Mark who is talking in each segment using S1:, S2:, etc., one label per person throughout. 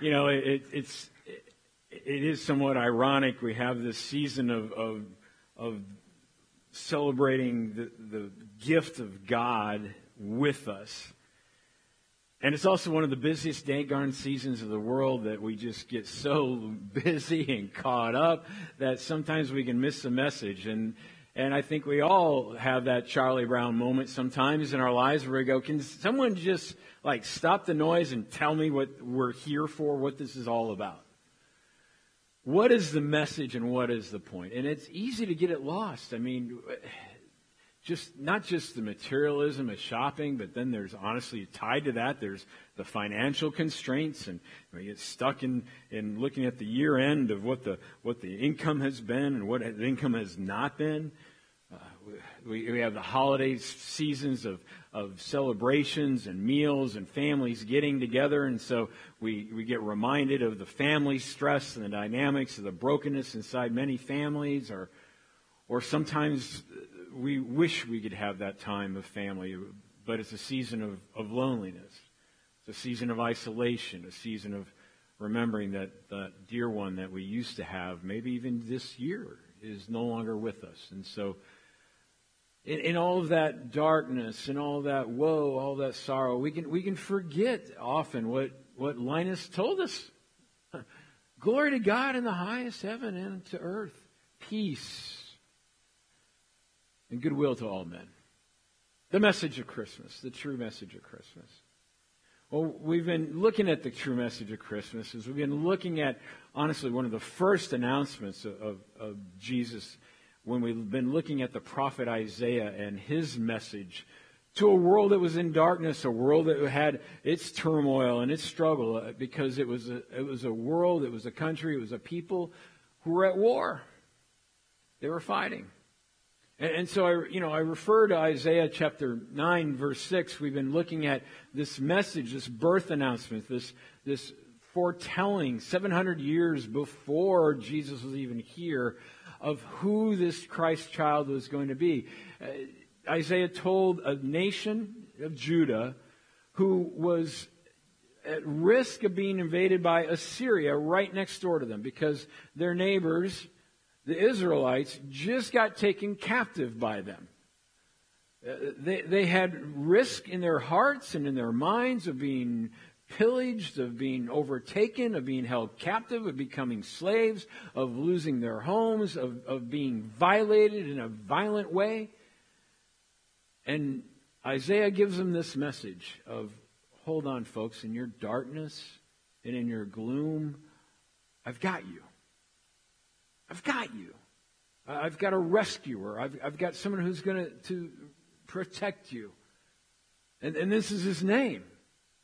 S1: you know, it, it's it is somewhat ironic. We have this season of of, of celebrating the, the gift of God with us. And it's also one of the busiest daygarn seasons of the world that we just get so busy and caught up that sometimes we can miss the message. And and I think we all have that Charlie Brown moment sometimes in our lives where we go, can someone just like stop the noise and tell me what we're here for, what this is all about? What is the message and what is the point? And it's easy to get it lost. I mean, just not just the materialism of shopping, but then there's honestly tied to that, there's the financial constraints, and we get stuck in, in looking at the year end of what the what the income has been and what the income has not been. We, we have the holiday seasons of, of celebrations and meals and families getting together, and so we, we get reminded of the family stress and the dynamics of the brokenness inside many families, or or sometimes we wish we could have that time of family, but it's a season of, of loneliness. It's a season of isolation, a season of remembering that the dear one that we used to have, maybe even this year, is no longer with us. And so, in, in all of that darkness and all that woe, all that sorrow, we can, we can forget often what, what Linus told us. Glory to God in the highest heaven and to earth. Peace and goodwill to all men. The message of Christmas, the true message of Christmas. Well, we've been looking at the true message of Christmas as we've been looking at, honestly, one of the first announcements of, of, of Jesus when we've been looking at the prophet Isaiah and his message to a world that was in darkness, a world that had its turmoil and its struggle, uh, because it was a, it was a world, it was a country, it was a people who were at war. They were fighting. And, and so I, you know, I refer to Isaiah chapter 9 verse 6. We've been looking at this message, this birth announcement, this, this foretelling 700 years before Jesus was even here of who this Christ child was going to be. Uh, Isaiah told a nation of Judah who was at risk of being invaded by Assyria right next door to them because their neighbors the Israelites just got taken captive by them. Uh, they, they had risk in their hearts and in their minds of being pillaged, of being overtaken, of being held captive, of becoming slaves, of losing their homes, of, of being violated in a violent way. And Isaiah gives them this message of hold on, folks, in your darkness and in your gloom, I've got you. I've got you. I've got a rescuer. I've, I've got someone who's going to protect you. And, and this is his name.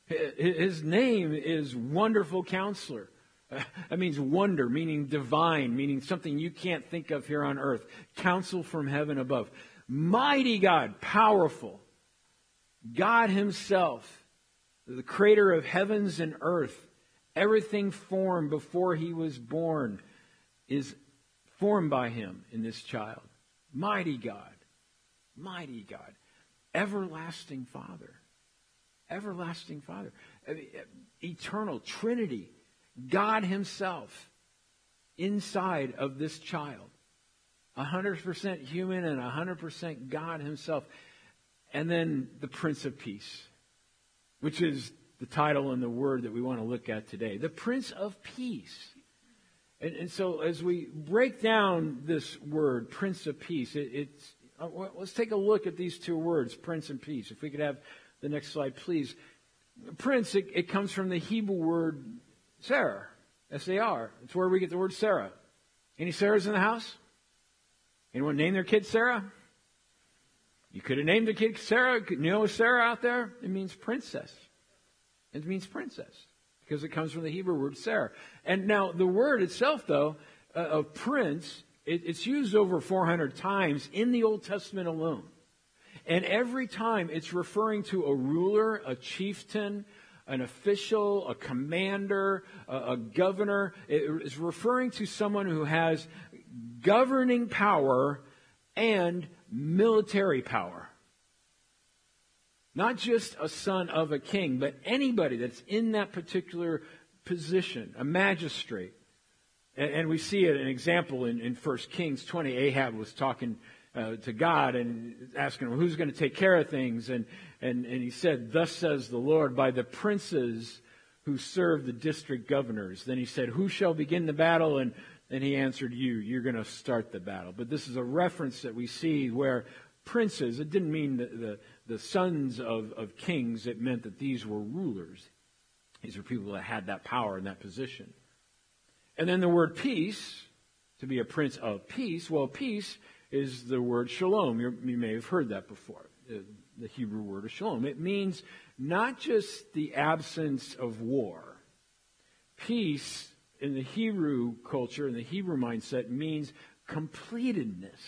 S1: His name is Wonderful Counselor. That means wonder, meaning divine, meaning something you can't think of here on earth. Counsel from heaven above. Mighty God, powerful. God Himself, the creator of heavens and earth, everything formed before He was born, is formed by him in this child. Mighty God. Mighty God. Everlasting Father. Everlasting Father. Eternal Trinity. God Himself inside of this child. 100% human and 100% God Himself. And then the Prince of Peace, which is the title and the word that we want to look at today. The Prince of Peace. And, and so as we break down this word, Prince of Peace, it, it's, uh, let's take a look at these two words, Prince and Peace. If we could have the next slide, please. Prince, it, it comes from the Hebrew word Sarah, S-A-R. It's where we get the word Sarah. Any Sarahs in the house? Anyone name their kid Sarah? You could have named the kid Sarah. You know Sarah out there? It means princess. It means princess because it comes from the Hebrew word Sarah. And now the word itself, though, uh, of prince, it, it's used over 400 times in the Old Testament alone. And every time it's referring to a ruler, a chieftain, an official, a commander, a, a governor. It is referring to someone who has governing power and military power. Not just a son of a king, but anybody that's in that particular position, a magistrate. And, and we see an example in, in 1 Kings 20. Ahab was talking uh, to God and asking him, who's going to take care of things? And, and, and he said, thus says the Lord, by the princes who serve the district governors. Then he said, who shall begin the battle? And, and he answered, you, you're going to start the battle. But this is a reference that we see where princes, it didn't mean the, the, the sons of, of kings, it meant that these were rulers. These are people that had that power and that position. And then the word peace, to be a prince of peace, well, peace is the word shalom. You're, you may have heard that before, the, the Hebrew word of shalom. It means not just the absence of war. Peace in the Hebrew culture, in the Hebrew mindset, means completedness,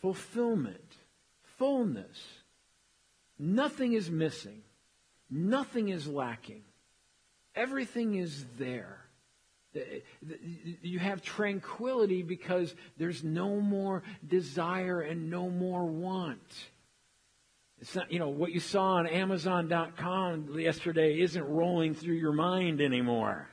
S1: fulfillment, fullness. Nothing is missing. Nothing is lacking. Everything is there. You have tranquility because there's no more desire and no more want. It's not, you know, what you saw on Amazon.com yesterday isn't rolling through your mind anymore.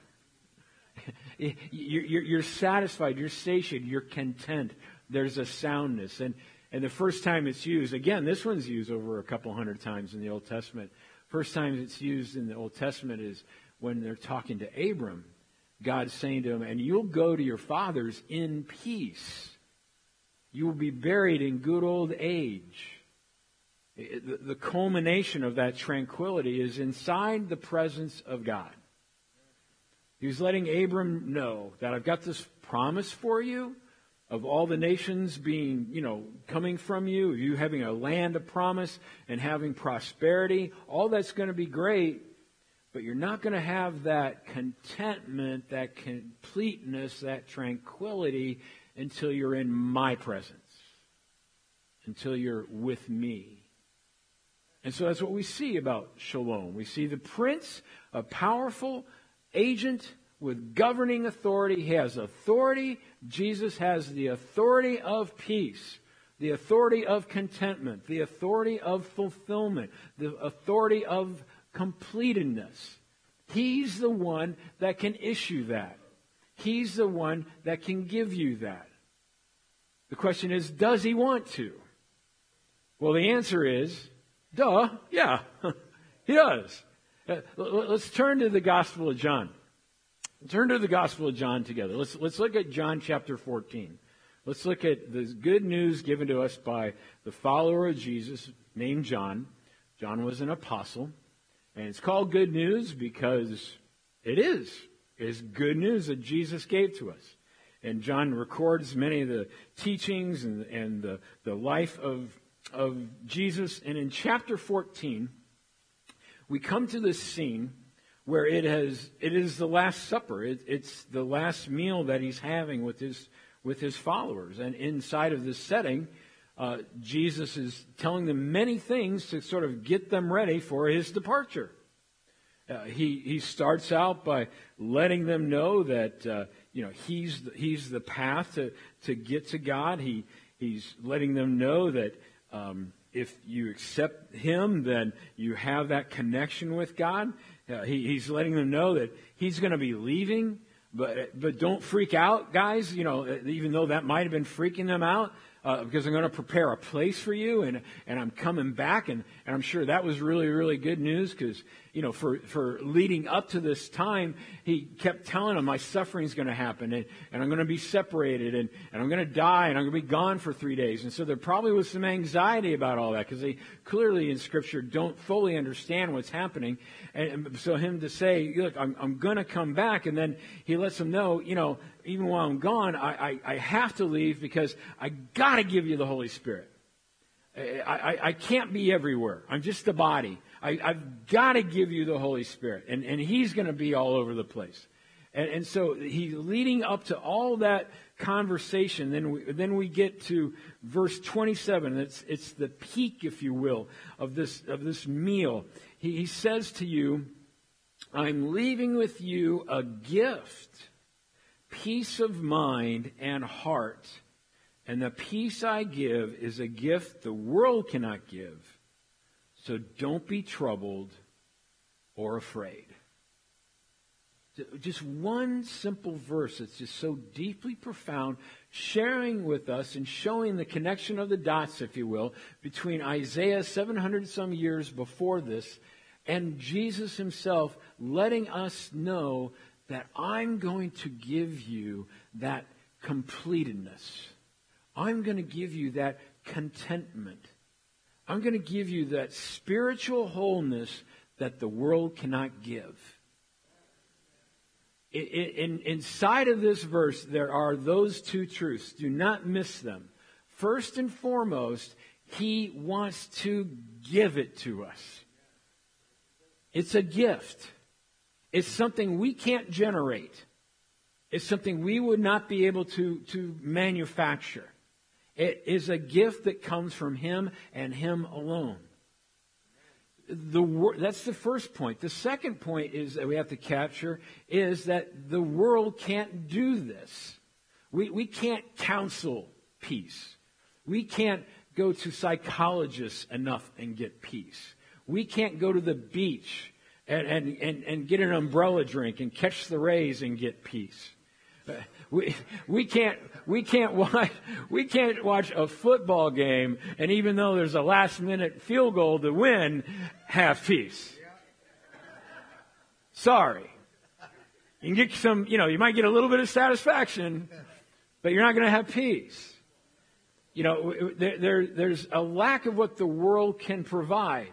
S1: You're satisfied, you're satiated, you're content. There's a soundness. And, and the first time it's used, again, this one's used over a couple hundred times in the Old Testament. First time it's used in the Old Testament is when they're talking to Abram God's saying to him, and you'll go to your fathers in peace. You will be buried in good old age. The culmination of that tranquility is inside the presence of God. He's letting Abram know that I've got this promise for you of all the nations being, you know, coming from you, you having a land of promise and having prosperity. All that's going to be great. But you're not going to have that contentment, that completeness, that tranquility until you're in my presence, until you're with me. And so that's what we see about Shalom. We see the prince, a powerful agent with governing authority. He has authority. Jesus has the authority of peace, the authority of contentment, the authority of fulfillment, the authority of completedness. He's the one that can issue that. He's the one that can give you that. The question is, does he want to? Well, the answer is, duh, yeah, he does. Uh, let's turn to the Gospel of John. Turn to the Gospel of John together. Let's, let's look at John chapter 14. Let's look at the good news given to us by the follower of Jesus named John. John was an apostle. And it's called good news because it is. It's good news that Jesus gave to us. And John records many of the teachings and, and the, the life of, of Jesus. And in chapter 14, we come to this scene where it has it is the last supper it, it's the last meal that he's having with his with his followers and inside of this setting uh, Jesus is telling them many things to sort of get them ready for his departure. Uh, he, he starts out by letting them know that, uh, you know, he's, the, he's the path to, to get to God. He, he's letting them know that, um, if you accept him, then you have that connection with God. Uh, he, he's letting them know that he's going to be leaving, but, but don't freak out, guys. You know, even though that might have been freaking them out, uh, because I'm going to prepare a place for you and, and I'm coming back. And, and I'm sure that was really, really good news because, you know, for, for leading up to this time, he kept telling them my suffering is going to happen and, and I'm going to be separated and, and I'm going to die and I'm going to be gone for three days. And so there probably was some anxiety about all that because they clearly in scripture don't fully understand what's happening. And, and so him to say, look, I'm, I'm going to come back. And then he lets them know, you know, even while I'm gone, I, I, I have to leave because I got to give you the Holy Spirit. I, I, I, can't be everywhere. I'm just a body. I, have got to give you the Holy Spirit. And, and He's going to be all over the place. And, and so He's leading up to all that conversation. Then we, then we get to verse 27. It's, it's the peak, if you will, of this, of this meal. He, he says to you, I'm leaving with you a gift peace of mind and heart. And the peace I give is a gift the world cannot give. So don't be troubled or afraid. Just one simple verse that's just so deeply profound, sharing with us and showing the connection of the dots, if you will, between Isaiah 700 some years before this and Jesus himself letting us know that I'm going to give you that completedness. I'm going to give you that contentment. I'm going to give you that spiritual wholeness that the world cannot give. In, inside of this verse, there are those two truths. Do not miss them. First and foremost, he wants to give it to us. It's a gift. It's something we can't generate. It's something we would not be able to, to manufacture. It is a gift that comes from Him and Him alone. The, that's the first point. The second point is that we have to capture is that the world can't do this. We, we can't counsel peace. We can't go to psychologists enough and get peace. We can't go to the beach and, and, and, and get an umbrella drink and catch the rays and get peace. Uh, we, we can't, we can't watch, we can't watch a football game and even though there's a last minute field goal to win, have peace. Sorry. You can get some, you know, you might get a little bit of satisfaction, but you're not going to have peace. You know, there, there, there's a lack of what the world can provide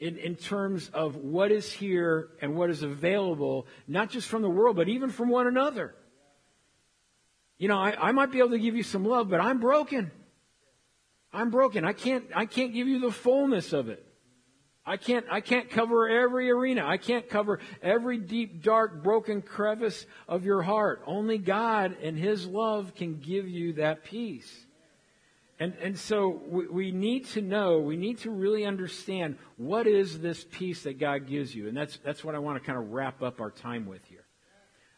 S1: in, in terms of what is here and what is available, not just from the world, but even from one another. You know, I, I might be able to give you some love, but I'm broken. I'm broken. I can't, I can't give you the fullness of it. I can't, I can't cover every arena. I can't cover every deep, dark, broken crevice of your heart. Only God and His love can give you that peace. And, and so we, we need to know, we need to really understand what is this peace that God gives you. And that's, that's what I want to kind of wrap up our time with here.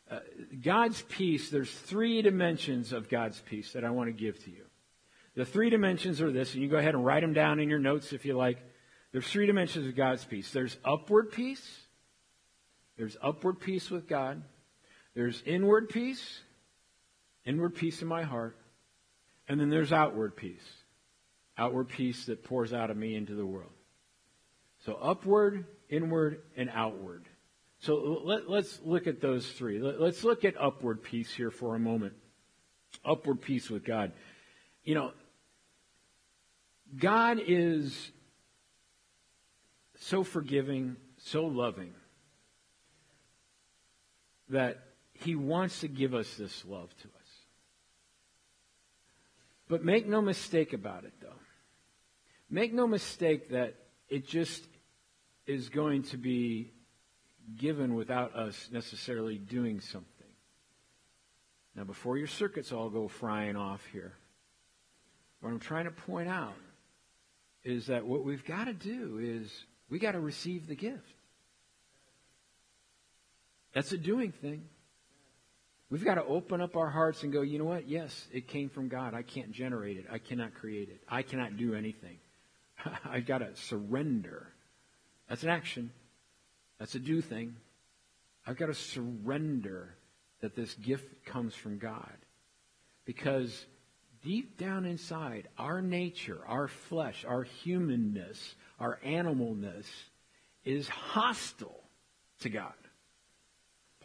S1: Uh, God's peace, there's three dimensions of God's peace that I want to give to you. The three dimensions are this, and you go ahead and write them down in your notes if you like. There's three dimensions of God's peace. There's upward peace. There's upward peace with God. There's inward peace. Inward peace in my heart. And then there's outward peace. Outward peace that pours out of me into the world. So upward, inward, and outward. So let, us look at those three. Let, let's look at upward peace here for a moment. Upward peace with God. You know, God is so forgiving, so loving, that He wants to give us this love to us. But make no mistake about it, though. Make no mistake that it just is going to be given without us necessarily doing something. Now, before your circuits all go frying off here, what I'm trying to point out is that what we've got to do is we got to receive the gift. That's a doing thing. We've got to open up our hearts and go, you know what? Yes, it came from God. I can't generate it. I cannot create it. I cannot do anything. I've got to surrender. That's an action. That's a do thing. I've got to surrender that this gift comes from God. Because deep down inside, our nature, our flesh, our humanness, our animalness is hostile to God.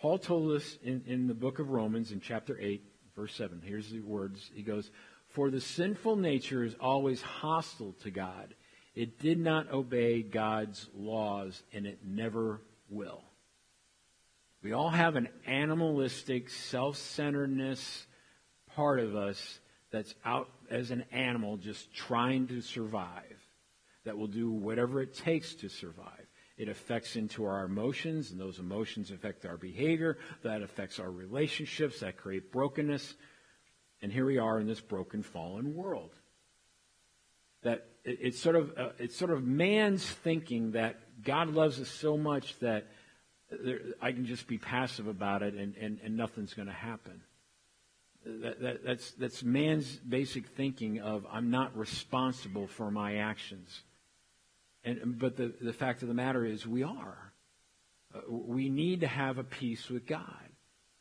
S1: Paul told us in, in the book of Romans in chapter 8, verse 7. Here's the words. He goes, For the sinful nature is always hostile to God it did not obey God's laws, and it never will. We all have an animalistic, self centeredness part of us that's out as an animal just trying to survive, that will do whatever it takes to survive. It affects into our emotions, and those emotions affect our behavior. That affects our relationships, that create brokenness. And here we are in this broken, fallen world that it's sort of uh, it's sort of man's thinking that God loves us so much that there, I can just be passive about it and, and, and nothing's going to happen. That, that, that's that's man's basic thinking of I'm not responsible for my actions. And but the the fact of the matter is we are. we need to have a peace with God.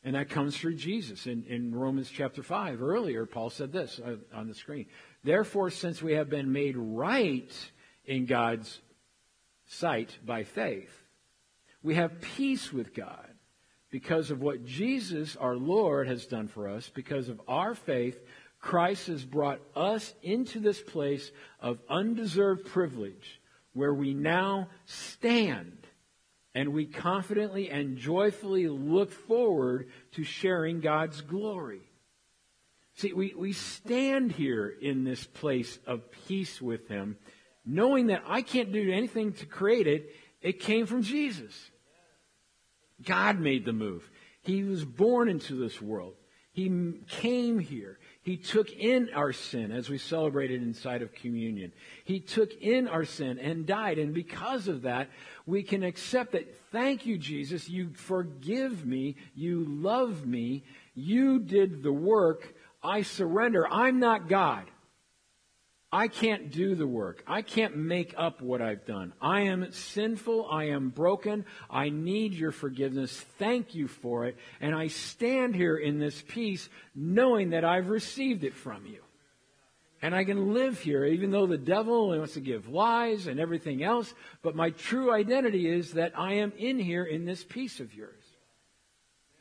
S1: And that comes through Jesus. In, in Romans chapter 5, earlier, Paul said this uh, on the screen. Therefore, since we have been made right in God's sight by faith, we have peace with God because of what Jesus, our Lord, has done for us. Because of our faith, Christ has brought us into this place of undeserved privilege where we now stand and we confidently and joyfully look forward to sharing God's glory. See, we, we stand here in this place of peace with Him, knowing that I can't do anything to create it. It came from Jesus. God made the move. He was born into this world. He came here. He took in our sin as we celebrated inside of communion. He took in our sin and died. And because of that, we can accept that. Thank you, Jesus. You forgive me. You love me. You did the work. I surrender. I'm not God. I can't do the work. I can't make up what I've done. I am sinful. I am broken. I need your forgiveness. Thank you for it. And I stand here in this peace knowing that I've received it from you. And I can live here even though the devil wants to give lies and everything else. But my true identity is that I am in here in this peace of yours.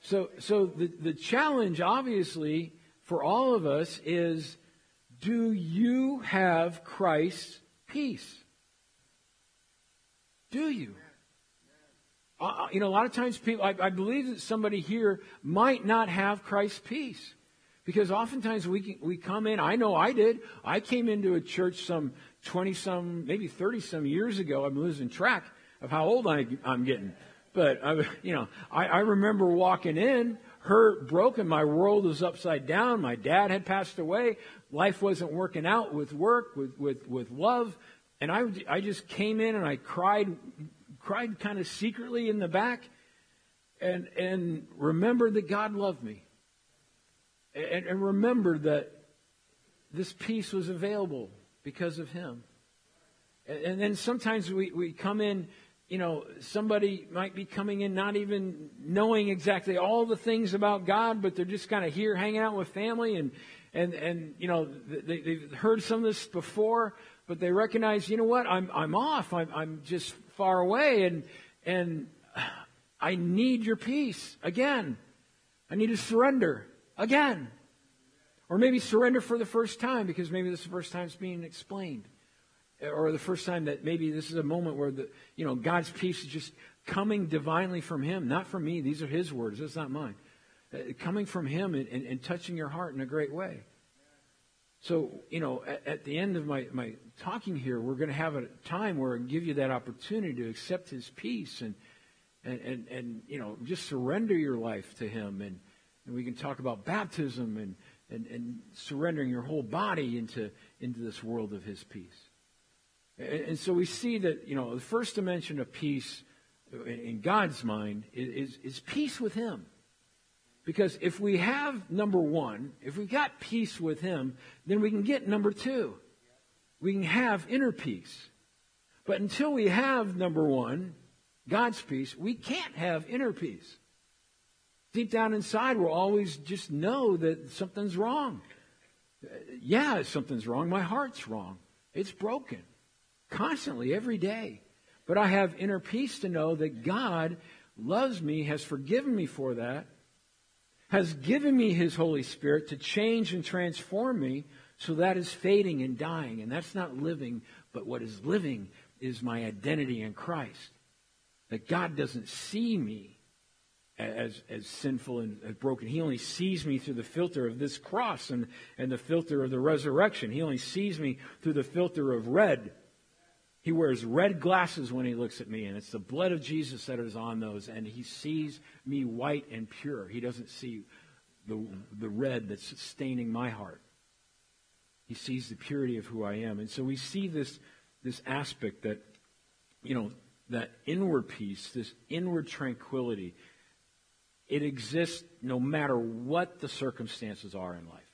S1: So, so the, the challenge obviously for all of us is do you have Christ's peace? Do you? Uh, uh, you know, a lot of times people, I, I, believe that somebody here might not have Christ's peace. Because oftentimes we, we come in, I know I did. I came into a church some 20 some, maybe 30 some years ago. I'm losing track of how old I, am getting. But, I, you know, I, I remember walking in, hurt, broken. My world was upside down. My dad had passed away life wasn't working out with work, with, with, with love. And I, I just came in and I cried, cried kind of secretly in the back and, and remembered that God loved me. And, and remembered that this peace was available because of Him. And, and then sometimes we, we come in, you know, somebody might be coming in not even knowing exactly all the things about God, but they're just kind of here hanging out with family and, and, and you know, they, they've heard some of this before, but they recognize, you know what, I'm, I'm off. I'm, I'm just far away and, and I need your peace again. I need to surrender again. Or maybe surrender for the first time because maybe this is the first time it's being explained. Or the first time that maybe this is a moment where the, you know, God's peace is just coming divinely from Him, not from me. These are His words. That's not mine. Uh, coming from Him and, and, and, touching your heart in a great way. So, you know, at, at the end of my, my talking here, we're going to have a time where I give you that opportunity to accept His peace and, and, and, and you know, just surrender your life to Him. And, and we can talk about baptism and, and, and surrendering your whole body into, into this world of His peace. And, so we see that, you know, the first dimension of peace in God's mind is, is, peace with Him. Because if we have number one, if we've got peace with Him, then we can get number two. We can have inner peace. But until we have number one, God's peace, we can't have inner peace. Deep down inside, we'll always just know that something's wrong. Uh, yeah, something's wrong. My heart's wrong. It's broken. Constantly, every day. But I have inner peace to know that God loves me, has forgiven me for that, has given me His Holy Spirit to change and transform me. So that is fading and dying. And that's not living, but what is living is my identity in Christ. That God doesn't see me as, as sinful and as broken. He only sees me through the filter of this cross and, and the filter of the resurrection. He only sees me through the filter of red he wears red glasses when he looks at me, and it's the blood of Jesus that is on those, and he sees me white and pure. He doesn't see the, the red that's staining my heart. He sees the purity of who I am. And so we see this, this aspect that, you know, that inward peace, this inward tranquility, it exists no matter what the circumstances are in life.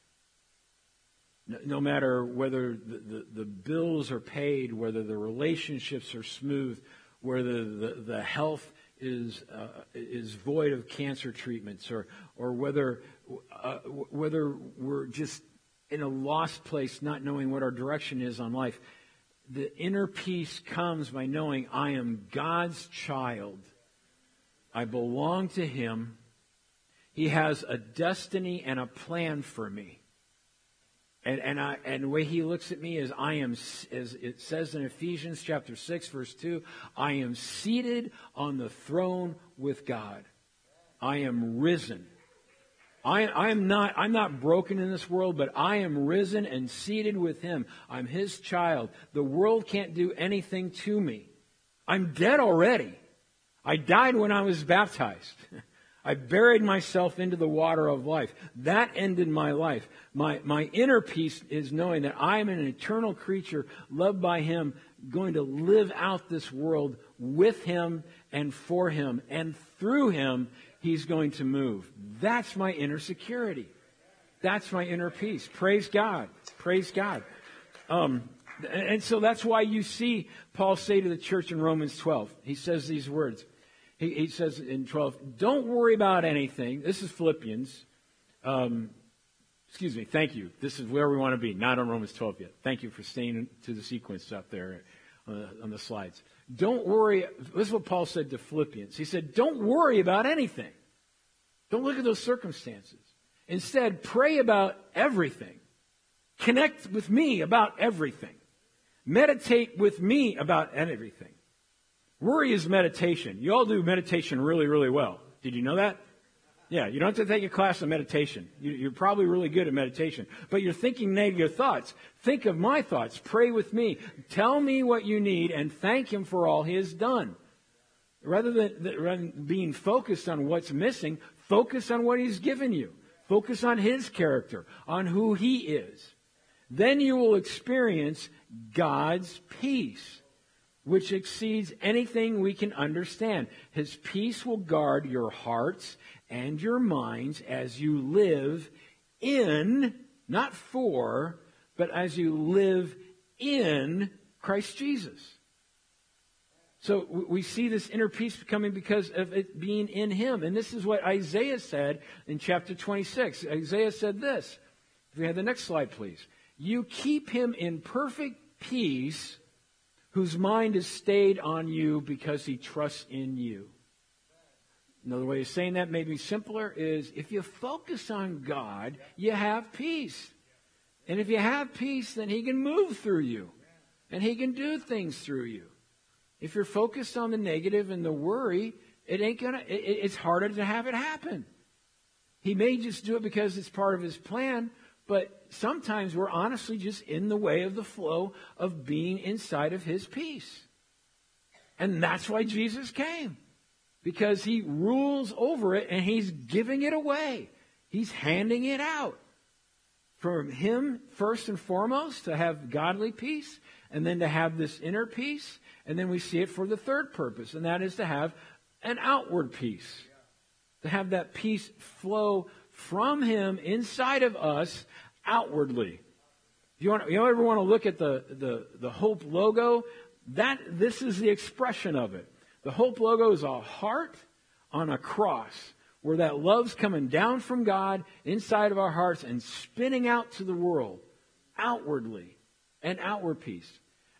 S1: No, matter whether the, the, the, bills are paid, whether the relationships are smooth, whether the, the health is uh, is void of cancer treatments, or or whether uh, whether we're just in a lost place, not knowing what our direction is on life. The inner peace comes by knowing I am God's child. I belong to Him. He has a destiny and a plan for me. And, and, I, and the way he looks at me is I am, as it says in Ephesians chapter 6 verse 2, I am seated on the throne with God. I am risen. I, I am not, I'm not broken in this world, but I am risen and seated with him. I'm his child. The world can't do anything to me. I'm dead already. I died when I was baptized. I buried myself into the water of life. That ended my life. My, my inner peace is knowing that I am an eternal creature loved by Him, going to live out this world with Him and for Him. And through Him, He's going to move. That's my inner security. That's my inner peace. Praise God. Praise God. Um, and so that's why you see Paul say to the church in Romans 12, he says these words he, he says in 12, don't worry about anything. This is Philippians. Um, excuse me, thank you. This is where we want to be, not on Romans 12 yet. Thank you for staying to the sequence up there on the, on the slides. Don't worry. This is what Paul said to Philippians. He said, don't worry about anything. Don't look at those circumstances. Instead, pray about everything. Connect with me about everything. Meditate with me about everything. Worry is meditation. You all do meditation really, really well. Did you know that? Yeah, you don't have to take a class of meditation. You, are probably really good at meditation. But you're thinking negative thoughts. Think of my thoughts. Pray with me. Tell me what you need and thank Him for all He has done. Rather than, rather than being focused on what's missing, focus on what He's given you. Focus on His character, on who He is. Then you will experience God's peace which exceeds anything we can understand. His peace will guard your hearts and your minds as you live in, not for, but as you live in Christ Jesus. So we see this inner peace coming because of it being in Him. And this is what Isaiah said in chapter 26. Isaiah said this. If we have the next slide, please. You keep him in perfect peace whose mind is stayed on you because he trusts in you. Another way of saying that, maybe simpler, is if you focus on God, you have peace. And if you have peace, then he can move through you. And he can do things through you. If you're focused on the negative and the worry, it ain't gonna, it, it's harder to have it happen. He may just do it because it's part of his plan, but sometimes we're honestly just in the way of the flow of being inside of His peace. And that's why Jesus came. Because He rules over it and He's giving it away. He's handing it out. From Him, first and foremost, to have godly peace, and then to have this inner peace, and then we see it for the third purpose, and that is to have an outward peace. To have that peace flow from Him inside of us outwardly. You, want, you ever want to look at the, the, the Hope logo, that, this is the expression of it. The Hope logo is a heart on a cross where that love's coming down from God inside of our hearts and spinning out to the world outwardly, an outward peace.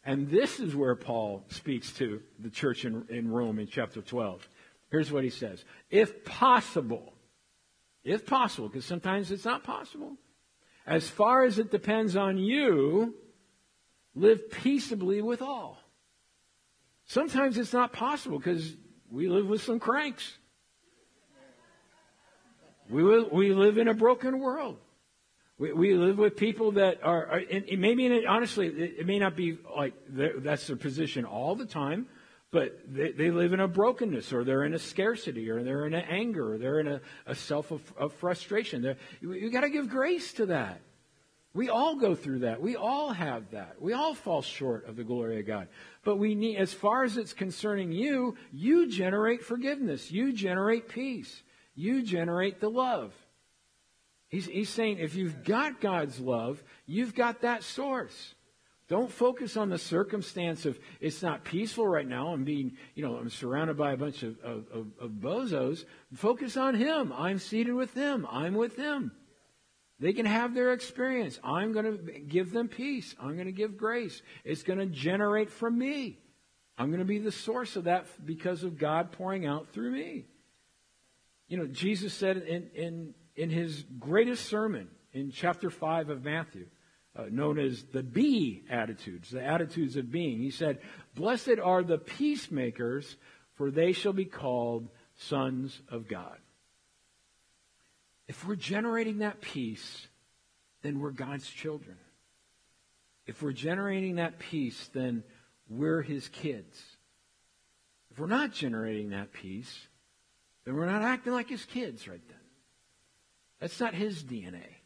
S1: And this is where Paul speaks to the church in, in Rome in chapter 12. Here's what he says. If possible, if possible, because sometimes it's not possible, as far as it depends on you, live peaceably with all. Sometimes it's not possible because we live with some cranks. We, we live in a broken world. We, we live with people that are, are maybe, honestly, it, it may not be like that's their position all the time, but they, they live in a brokenness, or they're in a scarcity, or they're in an anger, or they're in a, a self of, of frustration. They're, you, you got to give grace to that. We all go through that. We all have that. We all fall short of the glory of God. But we need, as far as it's concerning you, you generate forgiveness. You generate peace. You generate the love. He's, he's saying if you've got God's love, you've got that source. Don't focus on the circumstance of it's not peaceful right now. I'm being, you know, I'm surrounded by a bunch of, of, of, of bozos. Focus on Him. I'm seated with Him. I'm with Him. They can have their experience. I'm going to give them peace. I'm going to give grace. It's going to generate from me. I'm going to be the source of that because of God pouring out through me. You know, Jesus said in, in, in his greatest sermon in chapter 5 of Matthew, uh, known as the be attitudes, the attitudes of being. He said, Blessed are the peacemakers, for they shall be called sons of God. If we're generating that peace, then we're God's children. If we're generating that peace, then we're his kids. If we're not generating that peace, then we're not acting like his kids right then. That's not his DNA.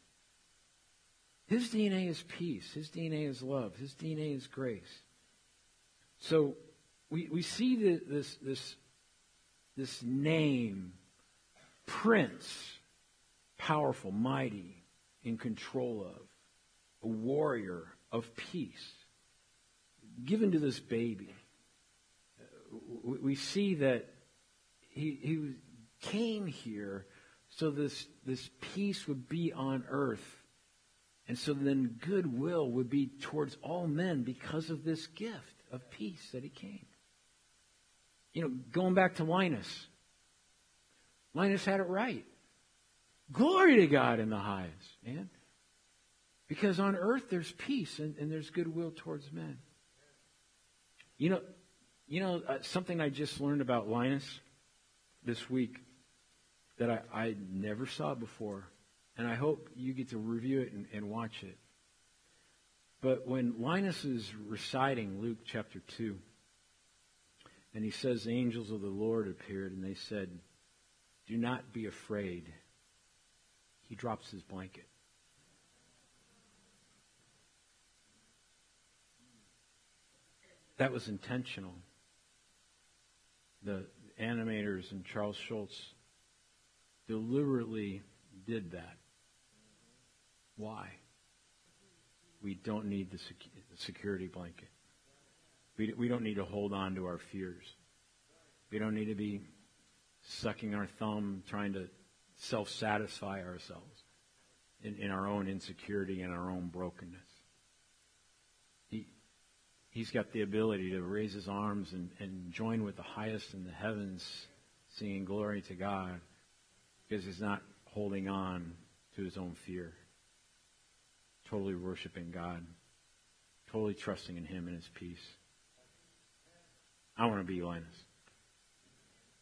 S1: His DNA is peace. His DNA is love. His DNA is grace. So we, we see the, this, this, this name, Prince, powerful, mighty, in control of, a warrior of peace, given to this baby. We, see that he, he came here so this, this peace would be on earth and so then goodwill would be towards all men because of this gift of peace that he came. You know, going back to Linus. Linus had it right. Glory to God in the highest, man. Because on earth there's peace and, and there's goodwill towards men. You know, you know uh, something I just learned about Linus this week that I, I never saw before and I hope you get to review it and, and watch it. But when Linus is reciting Luke chapter 2, and he says, the angels of the Lord appeared, and they said, Do not be afraid. He drops his blanket. That was intentional. The animators and Charles Schulz deliberately did that. Why? We don't need the, security blanket. We, we don't need to hold on to our fears. We don't need to be sucking our thumb trying to self satisfy ourselves in, in our own insecurity and our own brokenness. He, he's got the ability to raise his arms and, and join with the highest in the heavens, singing glory to God, because he's not holding on to his own fear totally worshiping God, totally trusting in Him and His peace. I want to be Linus.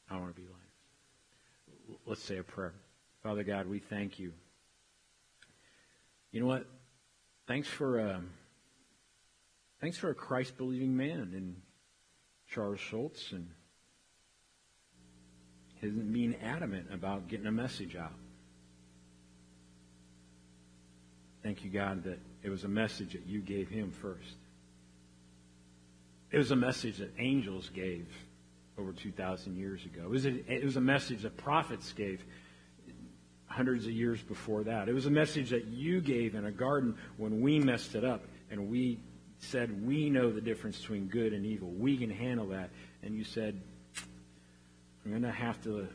S1: I want to be Linus. Let's say a prayer. Father God, we thank you. You know what? Thanks for uh, thanks for a Christ believing man in Charles Schulz and his being adamant about getting a message out. Thank you, God, that it was a message that you gave him first. It was a message that angels gave over 2,000 years ago. It was, a, it was a message that prophets gave hundreds of years before that. It was a message that you gave in a garden when we messed it up and we said, We know the difference between good and evil. We can handle that. And you said, I'm going to have to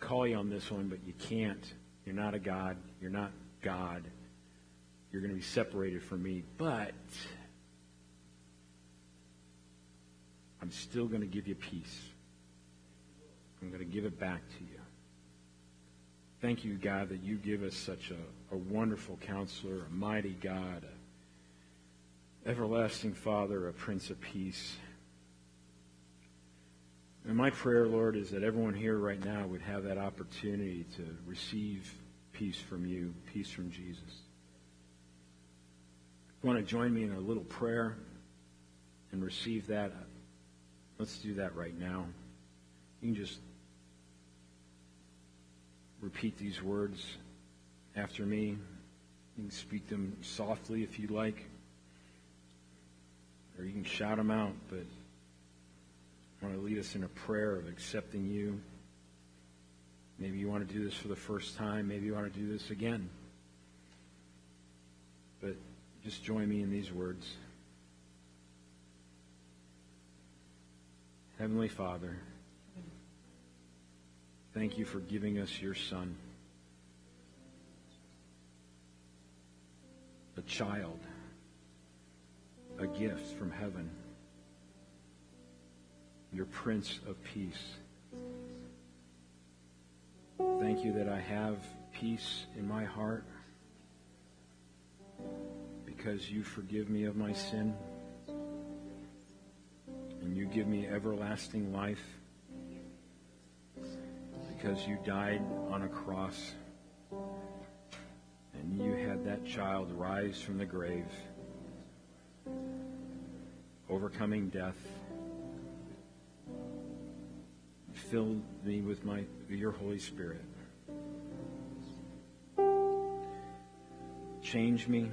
S1: call you on this one, but you can't. You're not a God. You're not God. You're going to be separated from me, but I'm still going to give you peace. I'm going to give it back to you. Thank you, God, that you give us such a, a wonderful counselor, a mighty God, a everlasting Father, a Prince of Peace. And my prayer, Lord, is that everyone here right now would have that opportunity to receive peace from you, peace from Jesus want to join me in a little prayer and receive that, let's do that right now. You can just repeat these words after me. You can speak them softly if you like, or you can shout them out, but I want to lead us in a prayer of accepting you. Maybe you want to do this for the first time. Maybe you want to do this again. But just join me in these words. Heavenly Father, thank you for giving us your Son, a child, a gift from heaven, your Prince of Peace. Thank you that I have peace in my heart because you forgive me of my sin and you give me everlasting life because you died on a cross and you had that child rise from the grave, overcoming death. Filled me with my your Holy Spirit. Change me,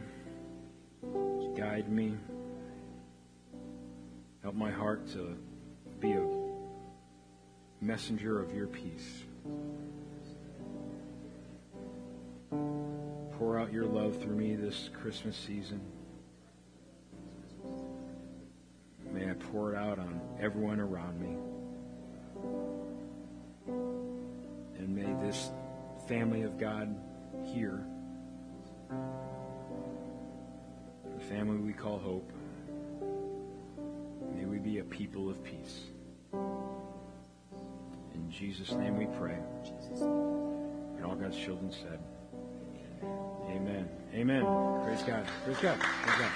S1: guide me, help my heart to be a messenger of your peace. Pour out your love through me this Christmas season. May I pour it out on everyone around me. And may this family of God here, family we call hope, may we be a people of peace. In Jesus' name we pray. And all God's children said, Amen. Amen. Praise God. Praise God. Praise God.